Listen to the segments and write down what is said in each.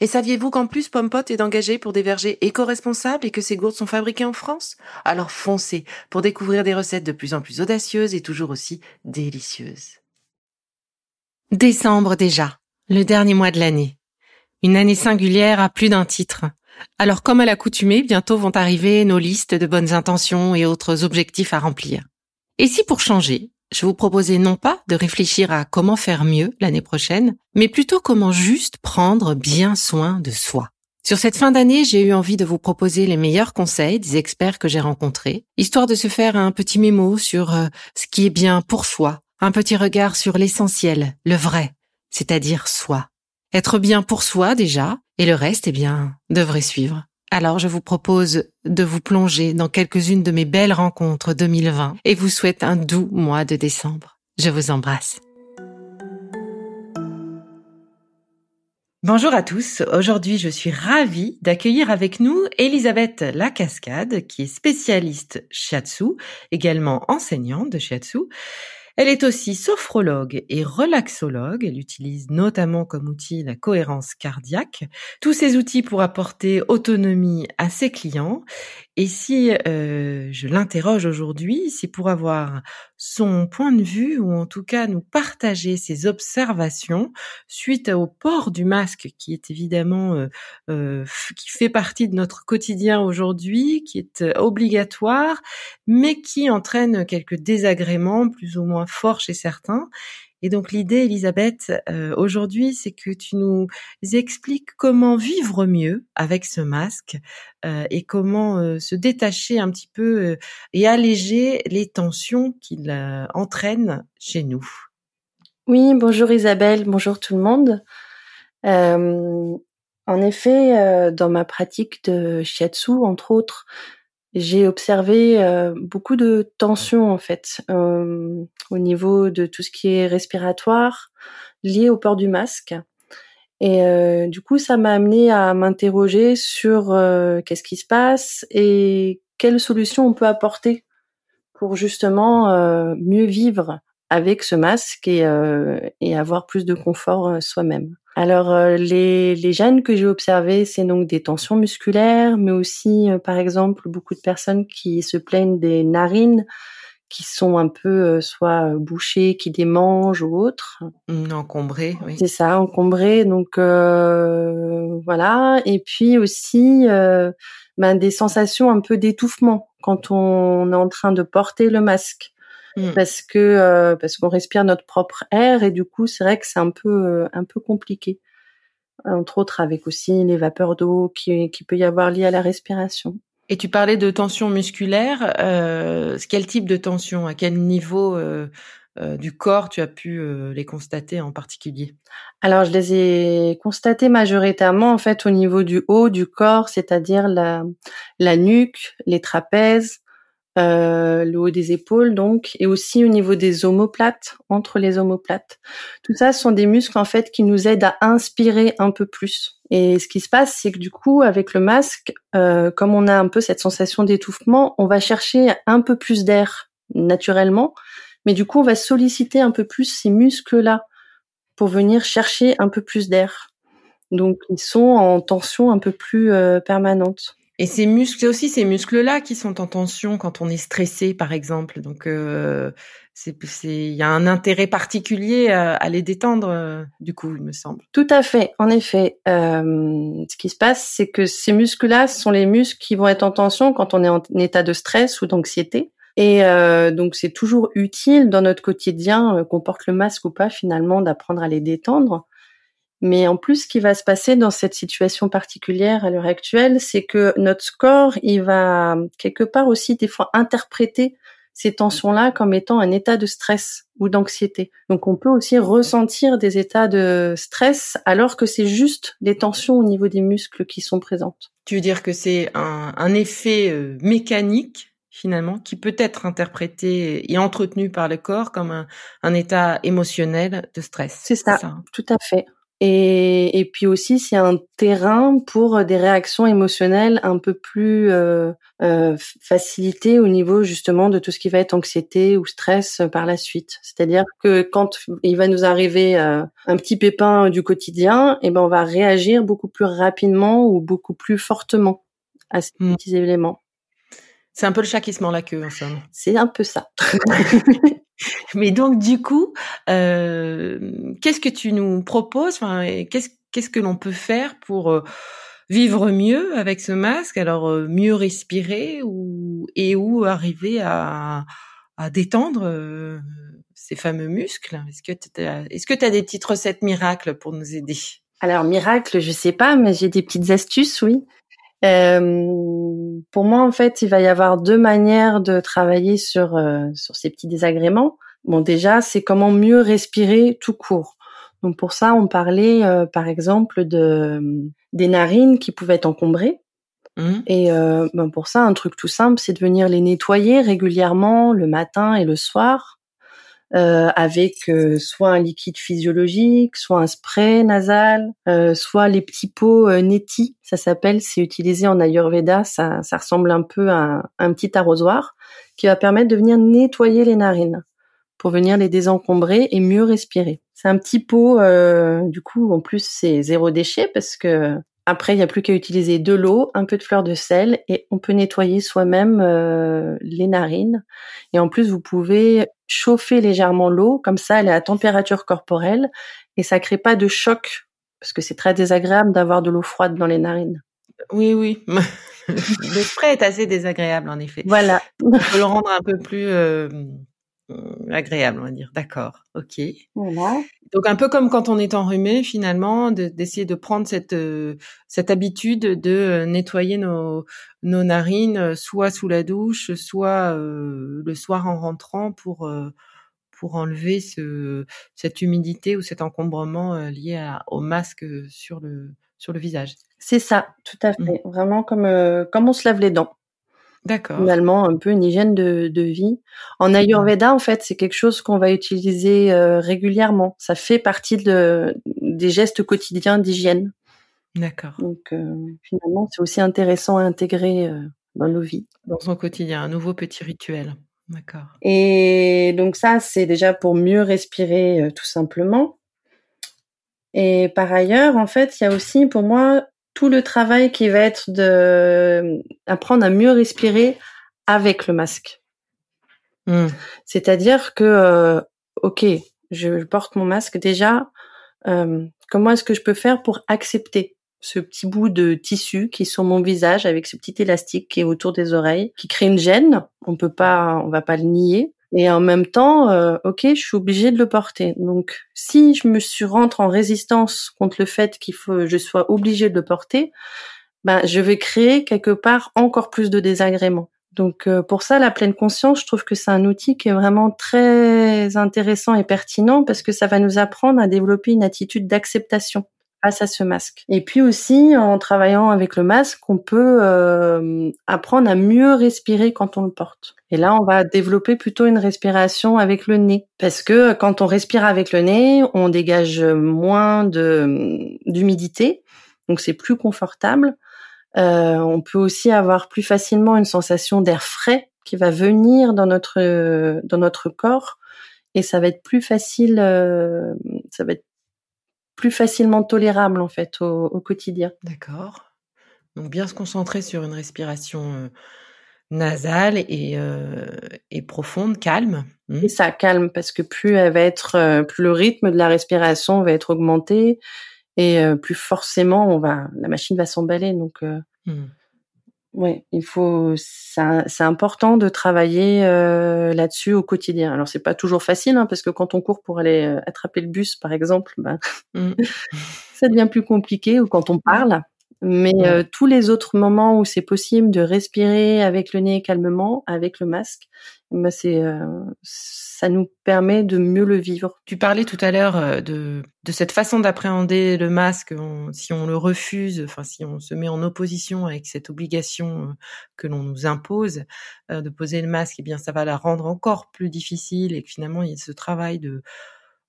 Et saviez-vous qu'en plus Pompot est engagé pour des vergers éco-responsables et que ces gourdes sont fabriquées en France? Alors foncez pour découvrir des recettes de plus en plus audacieuses et toujours aussi délicieuses. Décembre déjà, le dernier mois de l'année. Une année singulière à plus d'un titre. Alors comme à l'accoutumée, bientôt vont arriver nos listes de bonnes intentions et autres objectifs à remplir. Et si pour changer, je vous proposais non pas de réfléchir à comment faire mieux l'année prochaine, mais plutôt comment juste prendre bien soin de soi. Sur cette fin d'année, j'ai eu envie de vous proposer les meilleurs conseils des experts que j'ai rencontrés, histoire de se faire un petit mémo sur euh, ce qui est bien pour soi, un petit regard sur l'essentiel, le vrai, c'est-à-dire soi. Être bien pour soi déjà, et le reste, eh bien, devrait suivre. Alors je vous propose de vous plonger dans quelques-unes de mes belles rencontres 2020 et vous souhaite un doux mois de décembre. Je vous embrasse. Bonjour à tous. Aujourd'hui, je suis ravie d'accueillir avec nous Elisabeth Lacascade, qui est spécialiste shiatsu, également enseignante de shiatsu. Elle est aussi sophrologue et relaxologue. Elle utilise notamment comme outil la cohérence cardiaque. Tous ces outils pour apporter autonomie à ses clients. Et si euh, je l'interroge aujourd'hui, c'est pour avoir son point de vue ou en tout cas nous partager ses observations suite au port du masque qui est évidemment euh, euh, qui fait partie de notre quotidien aujourd'hui, qui est obligatoire, mais qui entraîne quelques désagréments plus ou moins forts chez certains. Et donc l'idée, Elisabeth, euh, aujourd'hui, c'est que tu nous expliques comment vivre mieux avec ce masque euh, et comment euh, se détacher un petit peu et alléger les tensions qu'il entraîne chez nous. Oui, bonjour Isabelle, bonjour tout le monde. en effet, dans ma pratique de shiatsu, entre autres, j'ai observé euh, beaucoup de tensions en fait euh, au niveau de tout ce qui est respiratoire lié au port du masque. Et euh, du coup, ça m'a amené à m'interroger sur qu'est-ce qui se passe et quelles solutions on peut apporter pour justement mieux vivre avec ce masque et, et avoir plus de confort soi-même. Alors euh, les, les gènes que j'ai observés, c'est donc des tensions musculaires, mais aussi euh, par exemple beaucoup de personnes qui se plaignent des narines qui sont un peu euh, soit bouchées, qui démangent ou autres. Mmh, encombrées, oui. C'est ça, encombrées. Donc voilà. Et puis aussi ben, des sensations un peu d'étouffement quand on est en train de porter le masque. Mmh. parce que euh, parce qu'on respire notre propre air et du coup c'est vrai que c'est un peu euh, un peu compliqué entre autres avec aussi les vapeurs d'eau qui qui peut y avoir liées à la respiration. Et tu parlais de tension musculaire. Euh, quel type de tension? À quel niveau euh, euh, du corps tu as pu les constater en particulier? Alors je les ai constatés majoritairement en fait au niveau du haut du corps, c'est-à-dire la la nuque, les trapèzes, euh, le haut des épaules donc, et aussi au niveau des omoplates, entre les omoplates. Tout ça sont des muscles en fait qui nous aident à inspirer un peu plus. Et ce qui se passe, c'est que du coup, avec le masque, euh, comme on a un peu cette sensation d'étouffement, on va chercher un peu plus d'air naturellement, mais du coup, on va solliciter un peu plus ces muscles-là pour venir chercher un peu plus d'air. Donc, ils sont en tension un peu plus euh, permanente. Et ces muscles, c'est aussi ces muscles-là qui sont en tension quand on est stressé, par exemple. Donc, euh, c'est, il y a un intérêt particulier à, les détendre, euh, du coup, il me semble. Tout à fait. En effet, euh, ce qui se passe, c'est que ces muscles-là sont les muscles qui vont être en tension quand on est en état de stress ou d'anxiété. Et donc c'est toujours utile dans notre quotidien, qu'on porte le masque ou pas finalement, d'apprendre à les détendre. Mais en plus, ce qui va se passer dans cette situation particulière à l'heure actuelle, c'est que notre corps, il va quelque part aussi des fois interpréter ces tensions-là comme étant un état de stress ou d'anxiété. Donc on peut aussi ressentir des états de stress alors que c'est juste des tensions au niveau des muscles qui sont présentes. Tu veux dire que c'est un, effet euh, mécanique finalement qui peut être interprété et entretenu par le corps comme un, un état émotionnel de stress. C'est ça, ça, hein? tout à fait. Et, et, puis aussi, c'est un terrain pour des réactions émotionnelles un peu plus euh, euh, facilitées au niveau justement de tout ce qui va être anxiété ou stress par la suite. C'est-à-dire que quand il va nous arriver euh, un petit pépin du quotidien, et eh ben on va réagir beaucoup plus rapidement ou beaucoup plus fortement à ces mmh. petits éléments. C'est un peu le chat qui se mord la queue, en somme. C'est un peu ça. Mais donc, du coup, euh, qu'est-ce que tu nous proposes? Enfin, qu'est-ce, qu'est-ce que l'on peut faire pour euh, vivre mieux avec ce masque? Alors, euh, mieux respirer ou, et où arriver à, à détendre ces fameux muscles? Est-ce que tu est-ce que tu as des petites recettes miracles pour nous aider? Alors miracle, je sais pas, mais j'ai des petites astuces, oui. Euh, pour moi, en fait, il va y avoir deux manières de travailler sur euh, sur ces petits désagréments. Bon, déjà, c'est comment mieux respirer tout court. Donc pour ça, on parlait euh, par exemple de des narines qui pouvaient être encombrées. Mmh. Et ben pour ça, un truc tout simple, c'est de venir les nettoyer régulièrement le matin et le soir euh, avec euh, soit un liquide physiologique, soit un spray nasal, euh, soit les petits pots neti, ça s'appelle, c'est utilisé en Ayurveda, ça, ça ressemble un peu à un, petit arrosoir qui va permettre de venir nettoyer les narines pour venir les désencombrer et mieux respirer. C'est un petit pot, du coup, en plus c'est zéro déchet parce que après, il n'y a plus qu'à utiliser de l'eau, un peu de fleur de sel et on peut nettoyer soi-même euh, les narines. Et en plus, vous pouvez chauffer légèrement l'eau, comme ça, elle est à température corporelle et ça crée pas de choc parce que c'est très désagréable d'avoir de l'eau froide dans les narines. Oui, oui. le frais est assez désagréable en effet. Voilà. On peut le rendre un peu plus euh, agréable, on va dire. D'accord, ok. Voilà. Donc un peu comme quand on est enrhumé, finalement, d'essayer de, prendre cette euh, cette habitude de euh, nettoyer nos nos narines, euh, soit sous la douche, soit le soir en rentrant pour pour enlever ce cette humidité ou cet encombrement lié à, au masque sur le sur le visage. C'est ça, tout à mmh. fait. Vraiment comme comme on se lave les dents. D'accord. Finalement, un peu une hygiène de, de vie. En Ayurveda, en fait, c'est quelque chose qu'on va utiliser euh, régulièrement. Ça fait partie de, des gestes quotidiens d'hygiène. D'accord. Donc, euh, finalement, c'est aussi intéressant à intégrer euh, dans nos vies. Dans son quotidien, un nouveau petit rituel. D'accord. Et donc ça, c'est déjà pour mieux respirer, tout simplement. Et par ailleurs, en fait, il y a aussi pour moi tout le travail qui va être de apprendre à mieux respirer avec le masque. Hmm. C'est-à-dire que, euh, ok, je porte mon masque déjà. Euh, comment est-ce que je peux faire pour accepter ce petit bout de tissu qui est sur mon visage avec ce petit élastique qui est autour des oreilles, qui crée une gêne. On peut pas, on va pas le nier. Et en même temps, euh, ok, je suis obligée de le porter. Donc, si je me suis rentre en résistance contre le fait qu'il faut, je sois obligée de le porter, ben, je vais créer quelque part encore plus de désagréments. Donc, euh, pour ça, la pleine conscience, je trouve que c'est un outil qui est vraiment très intéressant et pertinent parce que ça va nous apprendre à développer une attitude d'acceptation à ce masque. Et puis aussi, en travaillant avec le masque, on peut euh, apprendre à mieux respirer quand on le porte. Et là, on va développer plutôt une respiration avec le nez. Parce que quand on respire avec le nez, on dégage moins de d'humidité, donc c'est plus confortable. Euh, on peut aussi avoir plus facilement une sensation d'air frais qui va venir dans notre dans notre corps et ça va être plus facile, euh, ça va être plus facilement tolérable en fait au, quotidien. D'accord. Donc bien se concentrer sur une respiration euh, nasale et, euh, et profonde, calme. Hmm. Et ça calme parce que plus elle va être, euh, plus le rythme de la respiration va être augmenté et plus forcément on va, la machine va s'emballer. Donc hmm. Oui, il faut. C'est important de travailler euh, là-dessus au quotidien. Alors c'est pas toujours facile hein, parce que quand on court pour aller euh, attraper le bus, par exemple, ben, mmh. ça devient plus compliqué ou quand on parle. Mais euh, tous les autres moments où c'est possible de respirer avec le nez calmement, avec le masque, ben c'est ça nous permet de mieux le vivre. Tu parlais tout à l'heure euh, de, cette façon d'appréhender le masque, si on le refuse, enfin si on se met en opposition avec cette obligation euh, que l'on nous impose euh, de poser le masque, eh bien ça va la rendre encore plus difficile et que finalement il y a ce travail de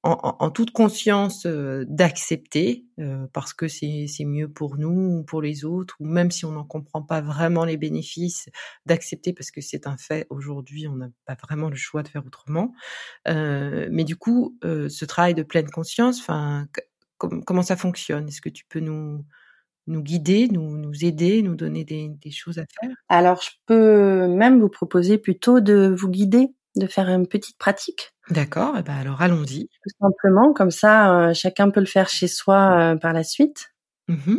en, toute conscience euh, d'accepter euh, parce que c'est mieux pour nous ou pour les autres ou même si on n'en comprend pas vraiment les bénéfices d'accepter parce que c'est un fait. Aujourd'hui on n'a pas vraiment le choix de faire autrement. Euh, mais du coup ce travail de pleine conscience enfin comment ça fonctionne? Est-ce que tu peux nous nous guider, nous, nous aider, nous donner des, des choses à faire? Alors, je peux même vous proposer plutôt de vous guider de faire une petite pratique. D'accord, eh ben alors allons-y. Tout simplement, comme ça, euh, chacun peut le faire chez soi euh, par la suite. Mmh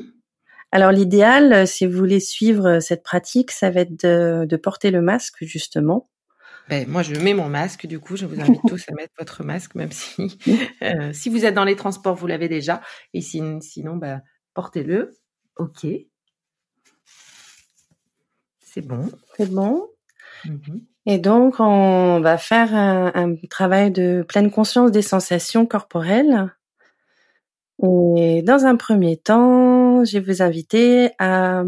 alors l'idéal, euh, si vous voulez suivre cette pratique, ça va être de, porter le masque justement. Ben, moi, je mets mon masque, du coup, je vous invite tous à mettre votre masque, même si si vous êtes dans les transports, vous l'avez déjà, et sinon, ben, portez-le. Ok. C'est bon. C'est bon. Mmh et donc, on va faire un, travail de pleine conscience des sensations corporelles. Et dans un premier temps, je vais vous inviter à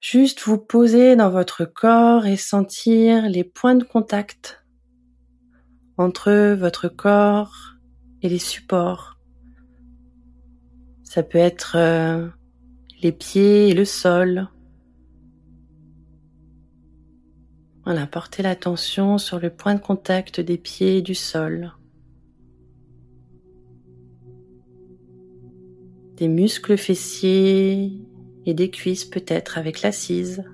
juste vous poser dans votre corps et sentir les points de contact entre votre corps et les supports. Ça peut être euh, les pieds et le sol, Voilà, portez l'attention sur le point de contact des pieds et du sol. Des muscles fessiers et des cuisses peut-être avec l'assise.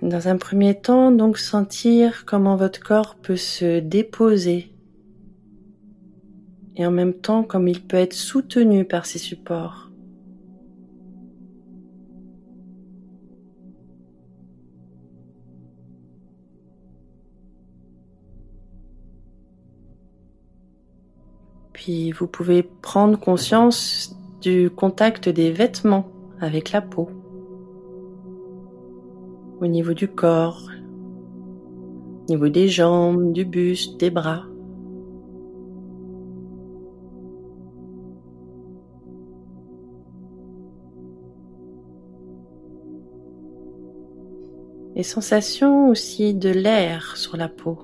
Dans un premier temps, donc sentir comment votre corps peut se déposer et en même temps comme il peut être soutenu par ses supports. Puis vous pouvez prendre conscience du contact des vêtements avec la peau. Au niveau du corps, au niveau des jambes, du buste, des bras. Les sensations aussi de l'air sur la peau.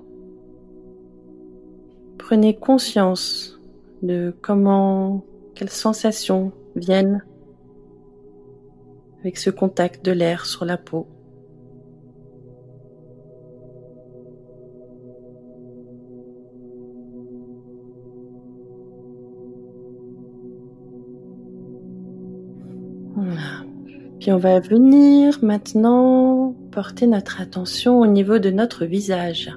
Prenez conscience de comment, quelles sensations viennent avec ce contact de l'air sur la peau. Puis on va venir maintenant porter notre attention au niveau de notre visage.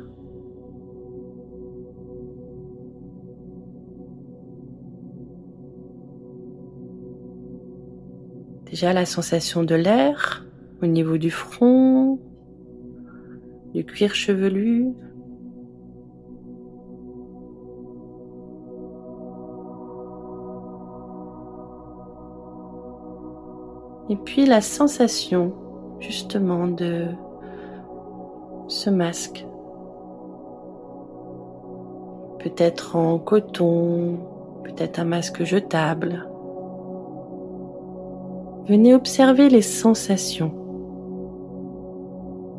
Déjà la sensation de l'air au niveau du front, du cuir chevelu. Et puis la sensation justement de ce masque. Peut-être en coton, peut-être un masque jetable. Venez observer les sensations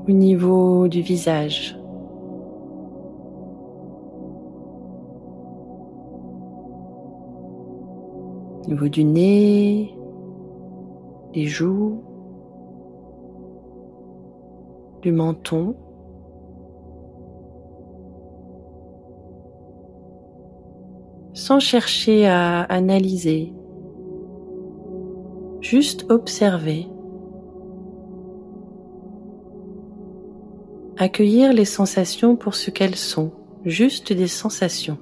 au niveau du visage. Au niveau du nez, des joues, du menton. Sans chercher à analyser, Juste observer. Accueillir les sensations pour ce qu'elles sont, juste des sensations.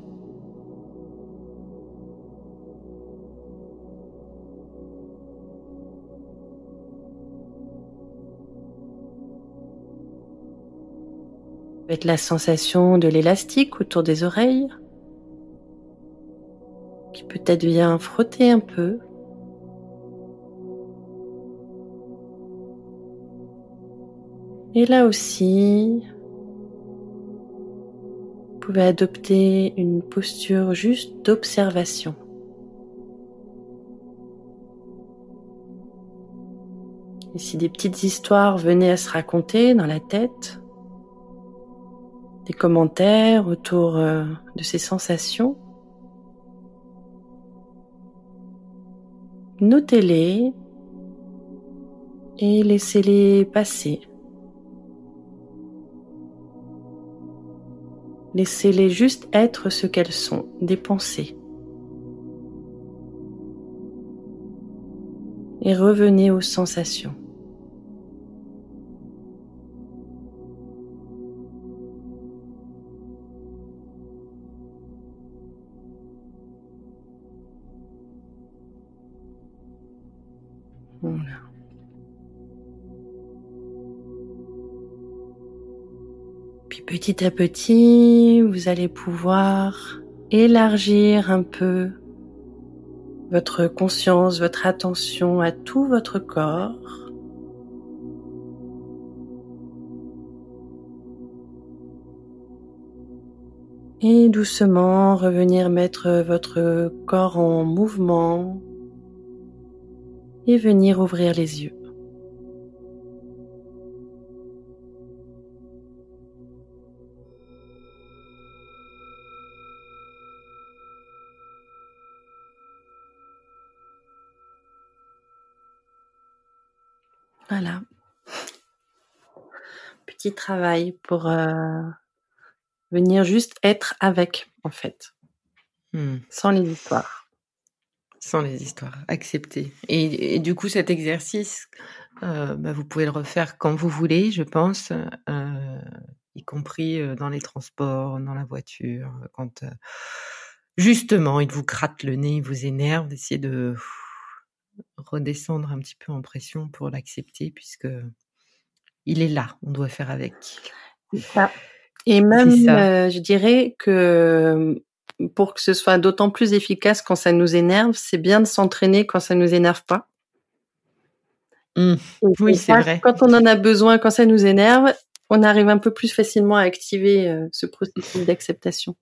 Faites la sensation de l'élastique autour des oreilles qui peut-être vient frotter un peu Et là aussi, vous pouvez adopter une posture juste d'observation. Et si des petites histoires venaient à se raconter dans la tête, des commentaires autour euh, de ces sensations, notez-les et laissez-les passer. Laissez-les juste être ce qu'elles sont, des pensées. Et revenez aux sensations. Petit à petit, vous allez pouvoir élargir un peu votre conscience, votre attention à tout votre corps. Et doucement revenir mettre votre corps en mouvement et venir ouvrir les yeux. Voilà. Petit travail pour euh, venir juste être avec, en fait, Hmm. sans les histoires. Sans les histoires, accepter. Et, et du coup, cet exercice, euh, bah, vous pouvez le refaire quand vous voulez, je pense, euh, y compris dans les transports, dans la voiture, quand justement il vous gratte le nez, il vous énerve, d'essayer de redescendre un petit peu en pression pour l'accepter, puisque il est là, on doit faire avec. Ça. Et même, ça. euh, je dirais que pour que ce soit d'autant plus efficace quand ça nous énerve, c'est bien de s'entraîner quand ça nous énerve pas. Et Oui, c'est vrai. Quand on en a besoin, quand ça nous énerve, on arrive un peu plus facilement à activer euh, ce processus d'acceptation.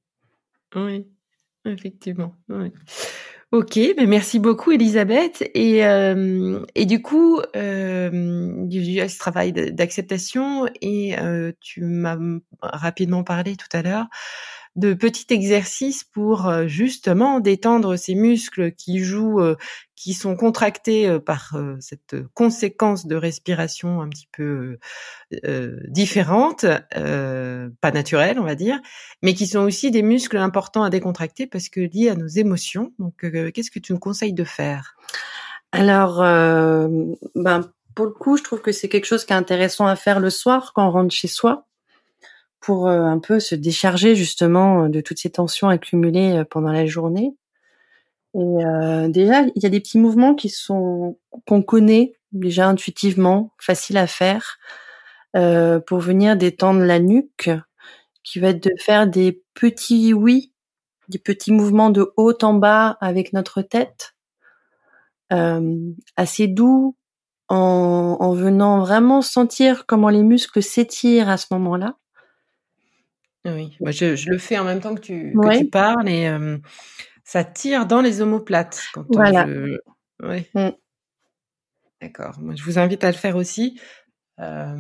Oui, effectivement. oui. Ok, ben merci beaucoup Elisabeth. Et, euh, et du coup, euh, ce travail d'acceptation et euh, tu m'as rapidement parlé tout à l'heure de petits exercices pour euh, justement détendre ces muscles qui jouent, euh, qui sont contractés euh, par cette conséquence de respiration un petit peu euh, différente, euh, pas naturelle on va dire, mais qui sont aussi des muscles importants à décontracter parce que liés à nos émotions. Donc, qu'est-ce que tu nous conseilles de faire? Alors, ben, pour le coup, je trouve que c'est quelque chose qui est intéressant à faire le soir quand on rentre chez soi pour euh, un peu se décharger justement de toutes ces tensions accumulées euh, pendant la journée. Et euh, déjà, il y a des petits mouvements qui sont qu'on connaît déjà intuitivement, faciles à faire, euh, pour venir détendre la nuque, qui va être de faire des petits oui, des petits mouvements de haut en bas avec notre tête, euh, assez doux, en venant vraiment sentir comment les muscles s'étirent à ce moment-là. Oui, moi, je, je le fais en même temps que tu, que Ouais. tu parles et euh, ça tire dans les omoplates quand Voilà. je... ouais. Mm. D'accord. Moi, je vous invite à le faire aussi. Euh,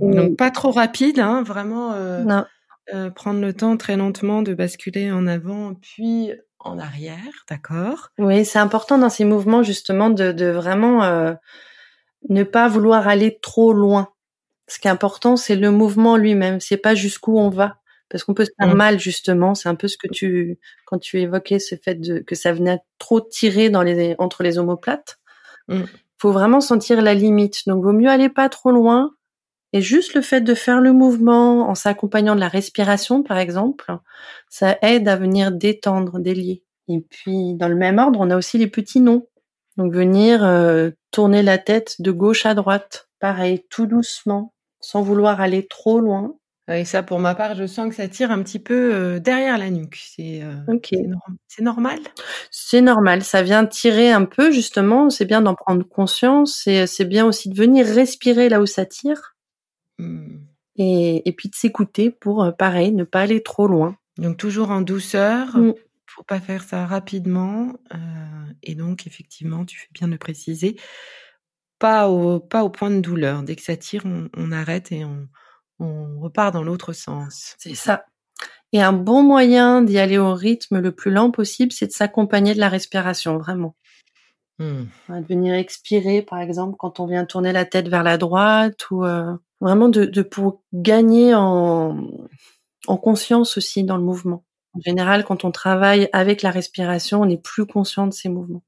donc pas trop rapide, hein, vraiment euh, prendre le temps très lentement de basculer en avant puis en arrière, d'accord? Oui, c'est important dans ces mouvements justement de, de vraiment ne pas vouloir aller trop loin. Ce qui est important, c'est le mouvement lui-même. C'est pas jusqu'où on va, parce qu'on peut se faire Mm. mal justement. C'est un peu ce que tu, quand tu évoquais ce fait de que ça venait trop tirer dans les entre les omoplates. Mm. Faut vraiment sentir la limite. Donc, vaut mieux aller pas trop loin. Et juste le fait de faire le mouvement en s'accompagnant de la respiration, par exemple, ça aide à venir détendre, délier. Et puis, dans le même ordre, on a aussi les petits noms. Donc, venir euh, tourner la tête de gauche à droite. Pareil, tout doucement, sans vouloir aller trop loin. Et ça, pour ma part, je sens que ça tire un petit peu euh, derrière la nuque. C'est euh, c'est normal? C'est normal. Ça vient tirer un peu, justement. C'est bien d'en prendre conscience. C'est bien aussi de venir respirer là où ça tire. Mmh. Et, et, puis de s'écouter pour, euh, pareil, ne pas aller trop loin. Donc toujours en douceur. Mmh. Faut pas faire ça rapidement. et donc, effectivement, tu fais bien de préciser. Pas au, pas au point de douleur. Dès que ça tire, on, on arrête et on, on repart dans l'autre sens. C'est ça. Et un bon moyen d'y aller au rythme le plus lent possible, c'est de s'accompagner de la respiration, vraiment. Hmm. De venir expirer, par exemple, quand on vient tourner la tête vers la droite, ou euh, vraiment de, pour gagner en, en conscience aussi dans le mouvement. En général, quand on travaille avec la respiration, on est plus conscient de ces mouvements.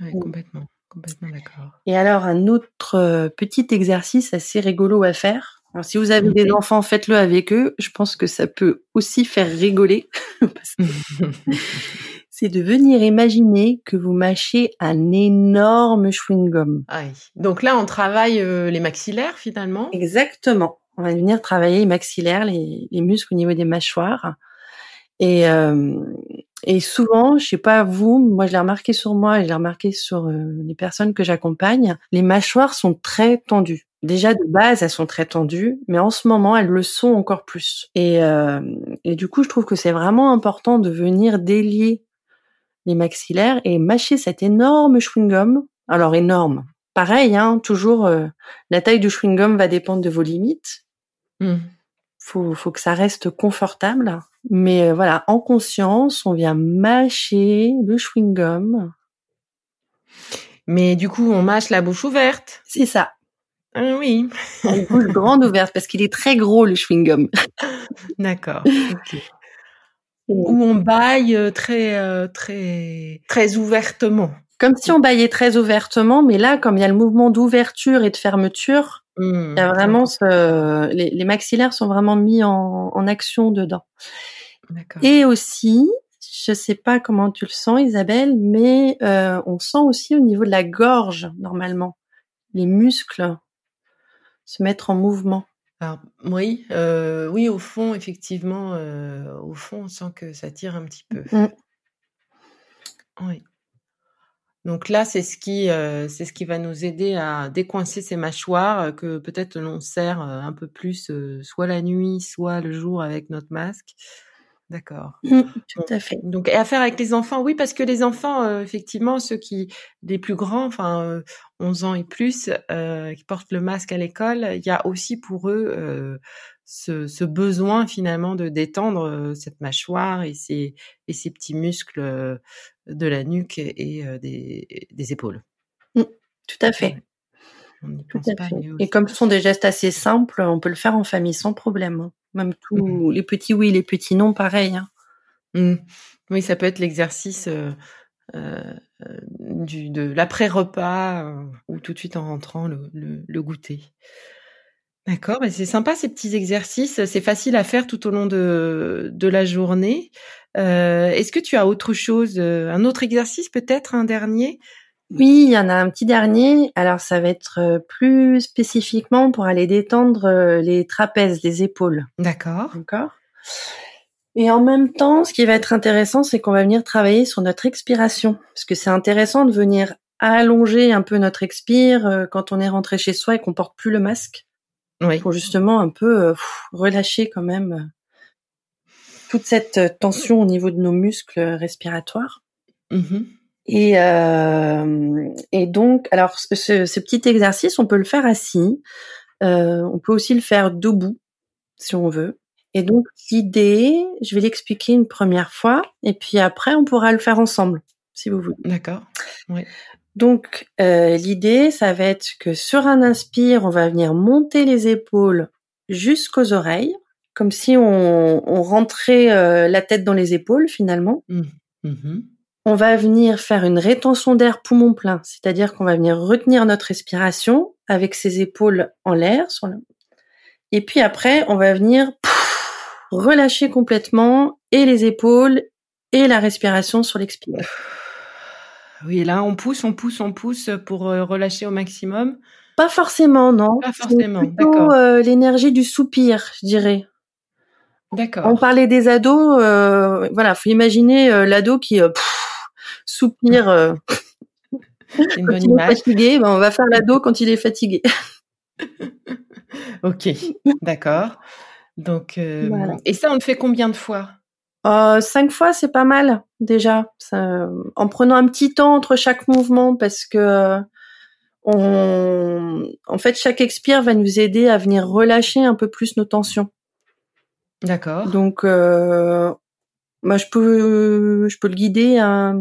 Oui, complètement. Complètement d'accord. Et alors, un autre euh, petit exercice assez rigolo à faire. Alors, si vous avez des enfants, faites-le avec eux. Je pense que ça peut aussi faire rigoler. c'est de venir imaginer que vous mâchez un énorme chewing-gum. Donc là, on travaille euh, les maxillaires finalement. Exactement. On va venir travailler les maxillaires, les, les muscles au niveau des mâchoires. Et, euh, et souvent, je sais pas vous, moi je l'ai remarqué sur moi je l'ai remarqué sur euh, les personnes que j'accompagne, les mâchoires sont très tendues. Déjà de base, elles sont très tendues, mais en ce moment, elles le sont encore plus. Et, euh, et du coup, je trouve que c'est vraiment important de venir délier les maxillaires et mâcher cet énorme chewing-gum. Alors énorme. Pareil, hein, toujours euh, la taille du chewing-gum va dépendre de vos limites. Mmh. Faut, faut que ça reste confortable. Mais euh, voilà, en conscience, on vient mâcher le chewing-gum. Mais du coup, on mâche la bouche ouverte. C'est ça. Ah oui. La bouche grande ouverte parce qu'il est très gros le chewing-gum. D'accord. Ou on baille euh, très euh, très très ouvertement. Comme si on baillait très ouvertement, mais là, comme il y a le mouvement d'ouverture et de fermeture, mmh, il y a vraiment ce, les, maxillaires sont vraiment mis en, en action dedans. Et aussi, je sais pas comment tu le sens, Isabelle, mais euh, on sent aussi au niveau de la gorge normalement les muscles se mettre en mouvement. Alors, oui, euh, oui, au fond, effectivement, euh, au fond, on sent que ça tire un petit peu. Mmh. Oui. Donc là, c'est ce qui, c'est ce qui va nous aider à décoincer ces mâchoires que peut-être l'on serre un peu plus, soit la nuit, soit le jour avec notre masque. D'accord. Mmh, tout à fait. Donc, et à faire avec les enfants, oui, parce que les enfants, euh, effectivement, ceux qui, les plus grands, enfin, euh, 11 ans et plus, euh, qui portent le masque à l'école, il y a aussi pour eux euh, ce, ce, besoin finalement de détendre euh, cette mâchoire et ces, et ces petits muscles de la nuque et, des, des, épaules. Mmh, tout à fait. Tout à fait. Et comme ce sont des gestes assez simples, on peut le faire en famille sans problème. Même tous mmh. les petits oui, les petits non, pareil. Hein. Mmh. Oui, ça peut être l'exercice euh, euh, du de l'après-repas euh, ou tout de suite en rentrant le, le, goûter. D'accord, mais c'est sympa ces petits exercices. C'est facile à faire tout au long de, de la journée. Est-ce que tu as autre chose, un autre exercice peut-être, un dernier oui, il y en a un petit dernier. Alors ça va être euh, plus spécifiquement pour aller détendre euh, les trapèzes, les épaules. D'accord. D'accord. Et en même temps, ce qui va être intéressant, c'est qu'on va venir travailler sur notre expiration. Parce que c'est intéressant de venir allonger un peu notre expire euh, quand on est rentré chez soi et qu'on porte plus le masque. Oui. Pour justement un peu relâcher quand même toute cette tension au niveau de nos muscles respiratoires. Mmh et, euh, et donc, alors ce, ce, petit exercice, on peut le faire assis. Euh, on peut aussi le faire debout, si on veut. Et donc l'idée, je vais l'expliquer une première fois, et puis après on pourra le faire ensemble, si vous voulez. D'accord. Oui. Donc euh, l'idée, ça va être que sur un inspire, on va venir monter les épaules jusqu'aux oreilles, comme si on, on rentrait euh, la tête dans les épaules finalement. Mmh. Mmh on va venir faire une rétention d'air poumon plein, c'est-à-dire qu'on va venir retenir notre respiration avec ses épaules en l'air. Et puis après, on va venir relâcher complètement et les épaules et la respiration sur l'expire. Oui, là, on pousse, on pousse, on pousse pour euh, relâcher au maximum. Pas forcément, non. Pas forcément, d'accord. euh, l'énergie du soupir, je dirais. On D'accord. parlait des ados, euh, voilà, faut imaginer euh, l'ado qui pff, soupire euh, une quand bonne il est image. fatigué. Ben, on va faire l'ado quand il est fatigué. Ok, d'accord. Donc, euh, Voilà. et ça, on le fait combien de fois? Euh, cinq fois, c'est pas mal déjà. Ça, en prenant un petit temps entre chaque mouvement, parce que euh, on, en fait, chaque expire va nous aider à venir relâcher un peu plus nos tensions. D'accord. Donc, euh, moi, je peux, je peux le guider. À...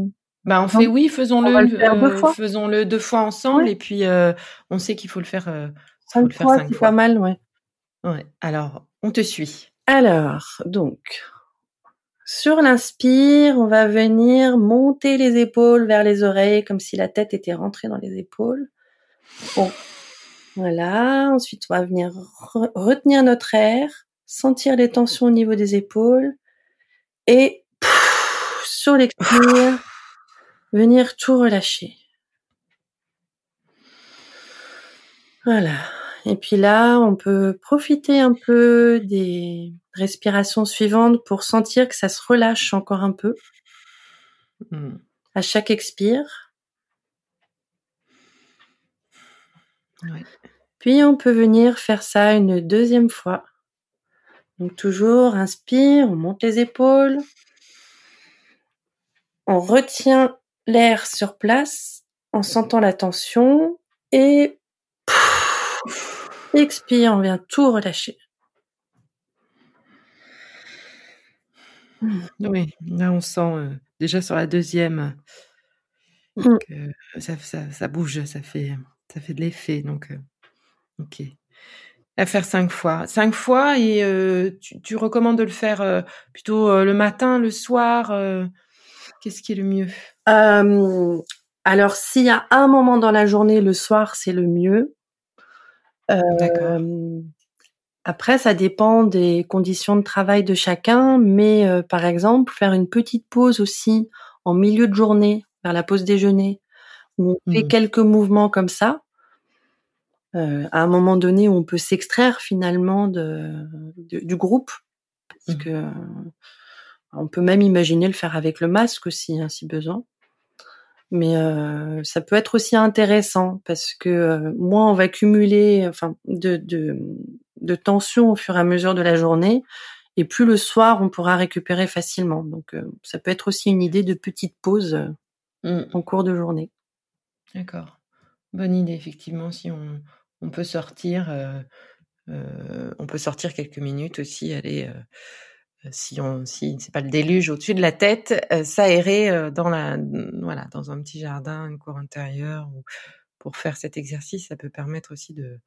Bah, on Non. fait oui, faisons-le, euh, fois. faisons-le deux fois ensemble, Ouais. et puis euh, on sait qu'il faut le faire, euh, faut Cinq le faire fois, c'est pas mal, ouais. Ouais. Alors, on te suit. Alors, donc, sur l'inspire, on va venir monter les épaules vers les oreilles, comme si la tête était rentrée dans les épaules. Bon, voilà. Ensuite, on va venir re- retenir notre air, sentir les tensions au niveau des épaules, et pff, sur l'expire, venir tout relâcher. Voilà. Et puis là, on peut profiter un peu des respirations suivantes pour sentir que ça se relâche encore un peu Hmm. à chaque expire. Ouais. Puis on peut venir faire ça une deuxième fois. Donc toujours inspire, on monte les épaules. On retient l'air sur place en sentant la tension et expire, on vient tout relâcher. Oui, là on sent euh, déjà sur la deuxième Mm. que ça, ça, ça bouge, ça fait, ça fait de l'effet. Donc, euh, ok. À faire cinq fois. Cinq fois et euh, tu, tu recommandes de le faire plutôt le matin, le soir. Qu'est-ce qui est le mieux? Euh, alors, s'il y a un moment dans la journée, le soir, c'est le mieux. Euh, après, ça dépend des conditions de travail de chacun, mais euh, par exemple, faire une petite pause aussi en milieu de journée, vers la pause déjeuner, où on fait Mhm. quelques mouvements comme ça. à un moment donné, où on peut s'extraire finalement de, de- du groupe, parce Mhm. que on peut même imaginer le faire avec le masque aussi, hein, si besoin. Mais euh, ça peut être aussi intéressant parce que euh, moins on va cumuler enfin, de, de, de tension au fur et à mesure de la journée, et plus le soir on pourra récupérer facilement. Donc euh, ça peut être aussi une idée de petite pause Mm. en cours de journée. D'accord. Bonne idée, effectivement, si on, on peut sortir, on peut sortir quelques minutes aussi, aller, si on, si c'est pas le déluge au-dessus de la tête, euh, s'aérer euh, dans la, voilà, dans un petit jardin, une cour intérieure, ou pour faire cet exercice, ça peut permettre aussi de,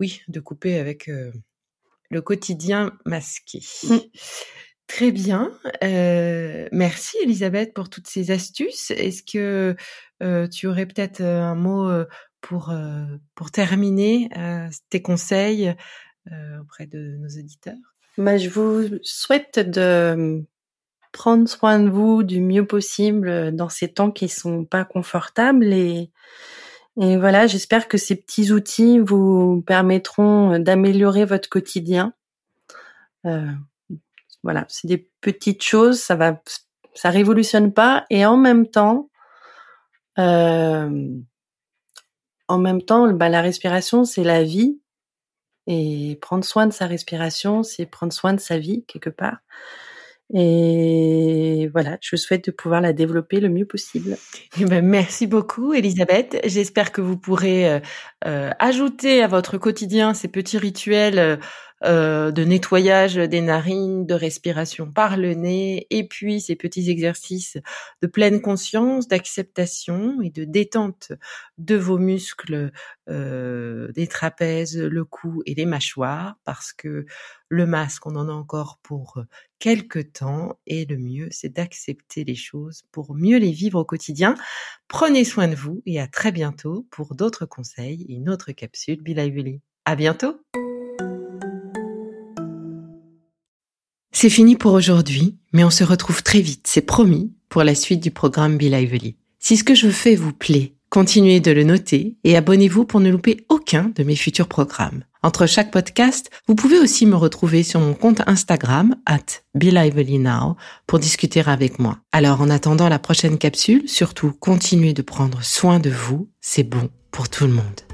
oui, de couper avec euh, le quotidien masqué. Très bien. Euh, merci Elisabeth pour toutes ces astuces. Est-ce que euh, tu aurais peut-être euh, un mot euh, pour, euh, pour terminer euh, tes conseils euh, auprès de nos auditeurs? Bah, je vous souhaite de prendre soin de vous du mieux possible dans ces temps qui sont pas confortables et voilà, j'espère que ces petits outils vous permettront d'améliorer votre quotidien. Euh, voilà, c'est des petites choses, ça va, ça révolutionne pas et en même temps, euh, en même temps, bah, la respiration c'est la vie et prendre soin de sa respiration, c'est prendre soin de sa vie quelque part. Et voilà, je souhaite de pouvoir la développer le mieux possible. Eh ben, merci beaucoup, Elisabeth. J'espère que vous pourrez euh, euh, ajouter à votre quotidien ces petits rituels euh, de nettoyage des narines, de respiration par le nez, et puis ces petits exercices de pleine conscience, d'acceptation et de détente de vos muscles, euh, des trapèzes, le cou et les mâchoires, parce que le masque, on en a encore pour quelques temps, et le mieux, c'est d'accepter les choses pour mieux les vivre au quotidien. Prenez soin de vous et à très bientôt pour d'autres conseils et une autre capsule Lively. À bientôt! C'est fini pour aujourd'hui, mais on se retrouve très vite, c'est promis, pour la suite du programme Be Lively. Si ce que je fais vous plaît, Continuez de le noter et abonnez-vous pour ne louper aucun de mes futurs programmes. Entre chaque podcast, vous pouvez aussi me retrouver sur mon compte Instagram, at BeLivelyNow, pour discuter avec moi. Alors en attendant la prochaine capsule, surtout continuez de prendre soin de vous, c'est bon pour tout le monde.